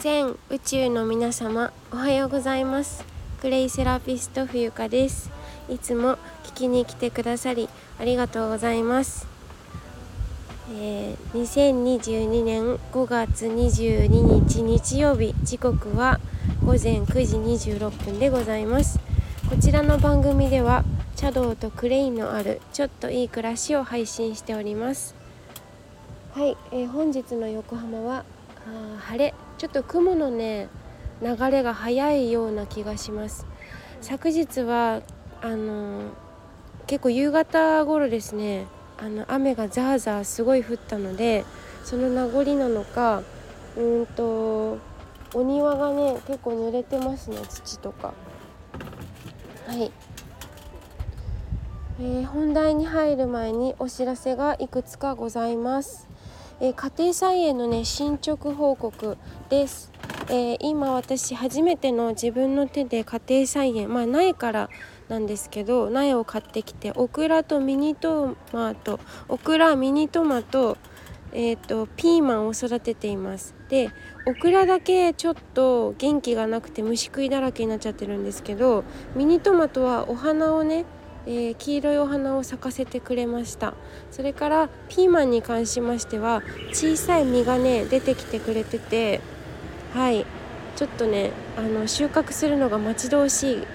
全宇宙の皆様おはようございます。クレイセラピスト冬香です。いつも聞きに来てくださりありがとうございます。えー、2022年5月22日日曜日時刻は午前9時26分でございます。こちらの番組では茶道とクレイのあるちょっといい暮らしを配信しております。はい、えー、本日の横浜はあ晴れ。ちょっと雲のね流れが速いような気がします。昨日はあの結構夕方頃ですねあの雨がザーザーすごい降ったのでその名残なのかうんとお庭がね結構濡れてますね土とか。はい、えー、本題に入る前にお知らせがいくつかございます。え、家庭菜園のね進捗報告です、えー、今私初めての自分の手で家庭菜園まあ苗からなんですけど苗を買ってきてオクラとミニトマトオクラミニトマトえーと、ピーマンを育てています。でオクラだけちょっと元気がなくて虫食いだらけになっちゃってるんですけどミニトマトはお花をねえー、黄色いお花を咲かせてくれました。それからピーマンに関しましては小さい実がね出てきてくれててはい。ちょっとねあの収穫するのが待ち遠しい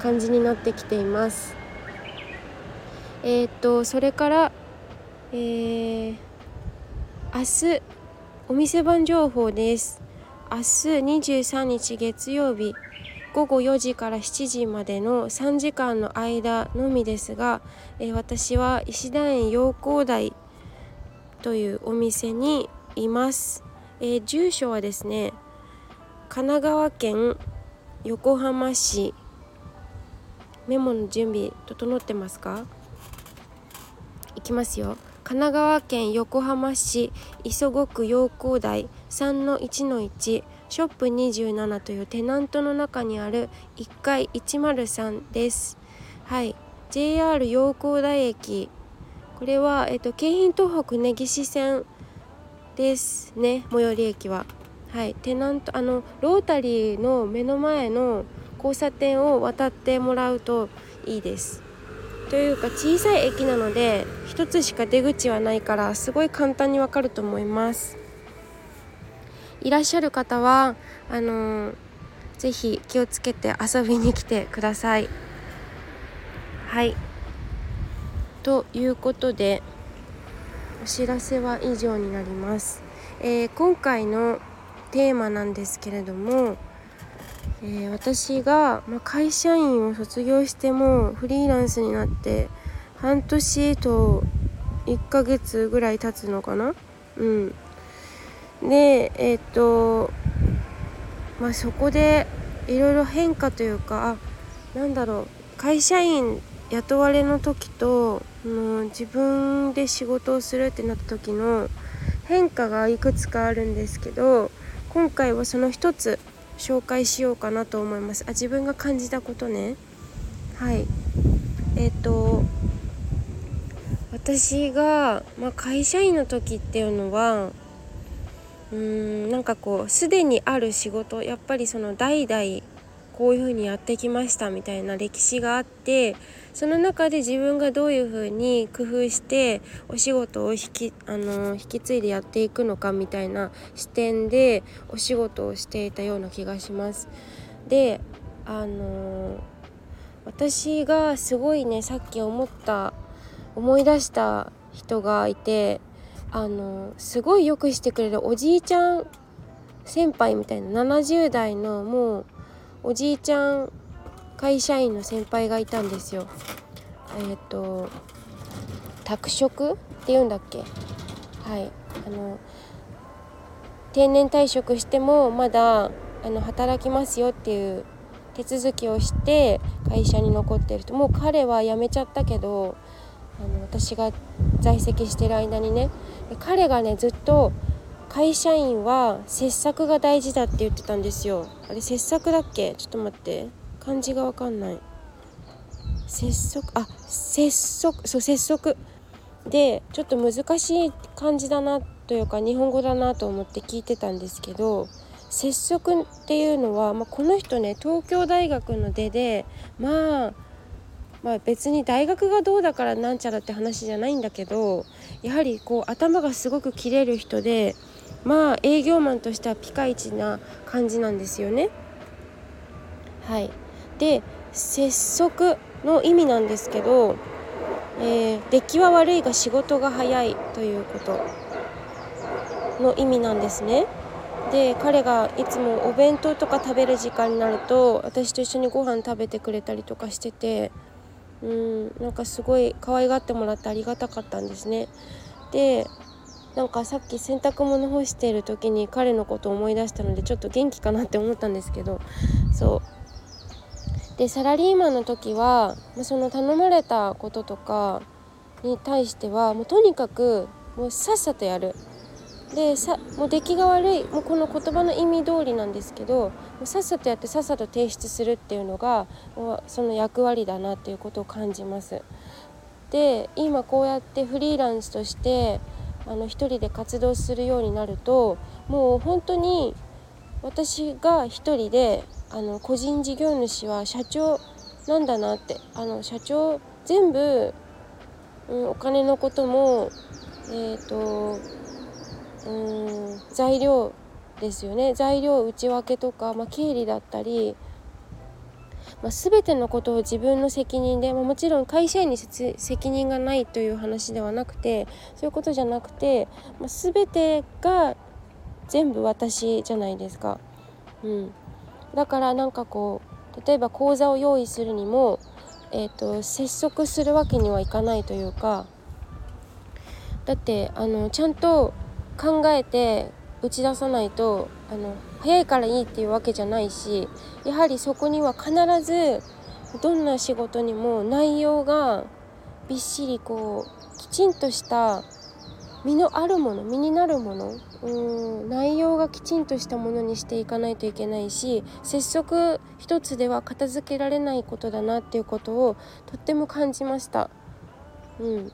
感じになってきています。えー、っとそれからえー、明日お店番情報です。明日23日月曜日。午後4時から7時までの3時間の間のみですが、え、私は石田園陽光台というお店にいます、え、住所はですね神奈川県横浜市。メモの準備整ってますか？いきますよ。神奈川県横浜市磯子区陽光台3-1-1ショップ27というテナントの中にある1階103です。はい、JR 陽光台駅これは、えっと、京浜東北根岸線ですね最寄り駅は。はい、テナントあのロータリーの目の前の交差点を渡ってもらうといいです。というか小さい駅なので1つしか出口はないからすごい簡単にわかると思います。いらっしゃる方はあのー、ぜひ気をつけて遊びに来てください。はいということでお知らせは以上になります。えー、今回のテーマなんですけれども、えー、私が、まあ、会社員を卒業してもフリーランスになって半年と1ヶ月ぐらい経つのかな？うん。でえっ、とまあそこでいろいろ変化というかあなんだろう。会社員雇われの時との自分で仕事をするってなった時の変化がいくつかあるんですけど今回はその一つ。紹介しようかなと思います。あ自分が感じたことね。はい。えっ、と私が、まあ、会社員の時っていうのはうーんなんかこうすでにある仕事やっぱりその代々こういうふうにやってきましたみたいな歴史があってその中で自分がどういうふうに工夫してお仕事を引きあの引き継いでやっていくのかみたいな視点でお仕事をしていたような気がします。であの私がすごいねさっき思った思い出した人がいてあのすごいよくしてくれるおじいちゃん先輩みたいな70代のもうおじいちゃん会社員の先輩がいたんですよ。えっ、ー、と宅職っていうんだっけ？はい。あの定年退職してもまだあの働きますよっていう手続きをして会社に残ってる人。もう彼は辞めちゃったけどあの私が在籍してる間にね。彼がねずっと会社員は切削が大事だって言ってたんですよ。あれ切削だっけ？ちょっと待って。漢字がわかんない。節足あ節足そう節足でちょっと難しい漢字だなというか日本語だなと思って聞いてたんですけど拙速っていうのは、まあ、この人ね東京大学の出でまあまあ別に大学がどうだからなんちゃらって話じゃないんだけどやはりこう頭がすごく切れる人でまあ営業マンとしてはピカイチな感じなんですよね。はいで拙速の意味なんですけど、えー、出来は悪いが仕事が早いということの意味なんですね。で彼がいつもお弁当とか食べる時間になると私と一緒にご飯食べてくれたりとかしててうんなんかすごい可愛がってもらってありがたかったんですね。でなんかさっき洗濯物干している時に彼のことを思い出したのでちょっと元気かなって思ったんですけどそうでサラリーマンの時はその頼まれたこととかに対してはもうとにかくもうさっさとやるでさもう出来が悪いもうこの言葉の意味通りなんですけどさっさとやってさっさと提出するっていうのがその役割だなっていうことを感じます。で今こうやってフリーランスとしてあの一人で活動するようになるともう本当に私が一人であの個人事業主は社長なんだなってあの社長全部、うん、お金のこともえっ、ー、とうん材料ですよね。材料内訳とか、まあ、経理だったり、まあ、全てのことを自分の責任で、まあ、もちろん会社員に責任がないという話ではなくてそういうことじゃなくて、まあ、全てが全部私じゃないですか。うん、だからなんかこう例えば講座を用意するにも、えーと、と拙速するわけにはいかないというかだってあのちゃんと考えて打ち出さないとあの早いからいいっていうわけじゃないしやはりそこには必ずどんな仕事にも内容がびっしりこうきちんとした身のあるもの身になるものうん内容がきちんとしたものにしていかないといけないし拙速一つでは片付けられないことだなっていうことをとっても感じました。うん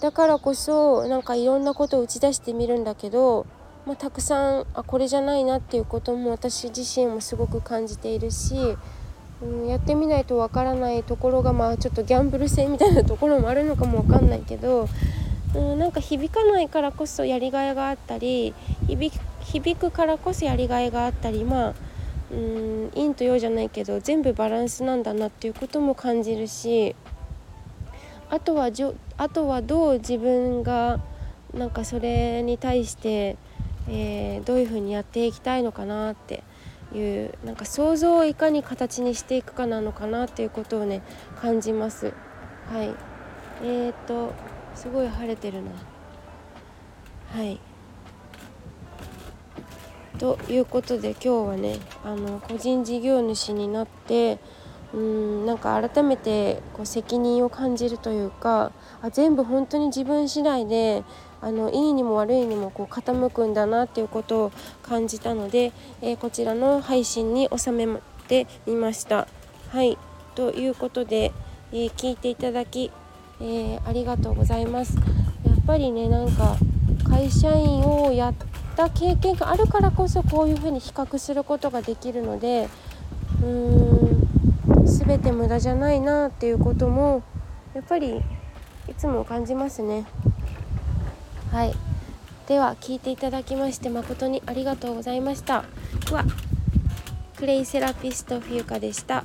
だからこそなんかいろんなことを打ち出してみるんだけど、まあ、たくさんあこれじゃないなっていうことも私自身もすごく感じているし、うん、やってみないとわからないところがまあちょっとギャンブル性みたいなところもあるのかもわかんないけど、うん、なんか響かないからこそやりがいがあったり響くからこそやりがいがあったりまあうん陰と陽じゃないけど全部バランスなんだなっていうことも感じるし。あとはじょあとはどう自分がなんかそれに対して、えー、どういうふうにやっていきたいのかなっていうなんか想像をいかに形にしていくかなのかなっていうことをね感じます。はいえーとすごい晴れてるな。はいということで今日はねあの個人事業主になってうんなんか改めてこう責任を感じるというかあ全部本当に自分次第であのいいにも悪いにもこう傾くんだなっていうことを感じたので、えー、こちらの配信に収めてみました。はいということで、えー、聞いていただき、えー、ありがとうございます。やっぱりねなんか会社員をやった経験があるからこそこういうふうに比較することができるのでうーん全て無駄じゃないなっていうこともやっぱりいつも感じますねはいでは聞いていただきまして誠にありがとうございましたではクレイセラピストフューカでした。